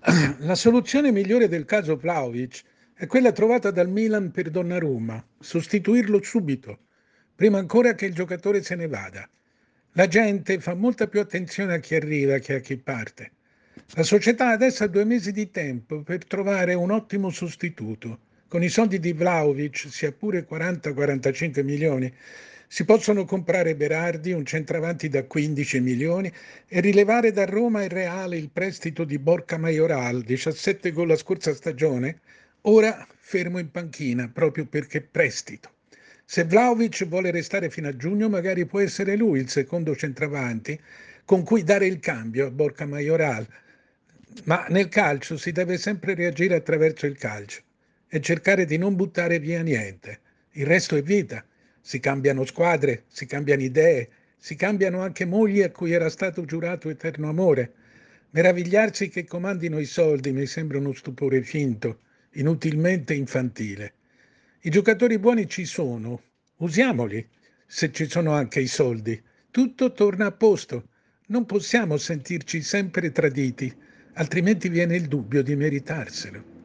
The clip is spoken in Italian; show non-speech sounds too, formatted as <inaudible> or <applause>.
<clears throat> La soluzione migliore del caso Vlaovic è quella trovata dal Milan per Donnarumma, sostituirlo subito, prima ancora che il giocatore se ne vada. La gente fa molta più attenzione a chi arriva che a chi parte. La società adesso ha due mesi di tempo per trovare un ottimo sostituto. Con i soldi di Vlaovic, sia pure 40-45 milioni, si possono comprare Berardi, un centravanti da 15 milioni, e rilevare da Roma il Reale il prestito di Borca Majoral, 17 gol la scorsa stagione, ora fermo in panchina proprio perché prestito. Se Vlaovic vuole restare fino a giugno, magari può essere lui il secondo centravanti con cui dare il cambio a Borca Majoral. Ma nel calcio si deve sempre reagire attraverso il calcio e cercare di non buttare via niente. Il resto è vita si cambiano squadre, si cambiano idee, si cambiano anche mogli a cui era stato giurato eterno amore. Meravigliarsi che comandino i soldi mi sembra uno stupore finto, inutilmente infantile. I giocatori buoni ci sono, usiamoli, se ci sono anche i soldi. Tutto torna a posto. Non possiamo sentirci sempre traditi, altrimenti viene il dubbio di meritarselo.